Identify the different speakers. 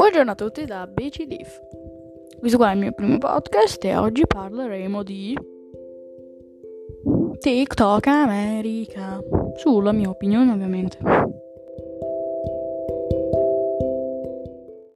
Speaker 1: Buongiorno a tutti da BC Diff. Questo qua è il mio primo podcast e oggi parleremo di TikTok America. Sulla mia opinione, ovviamente.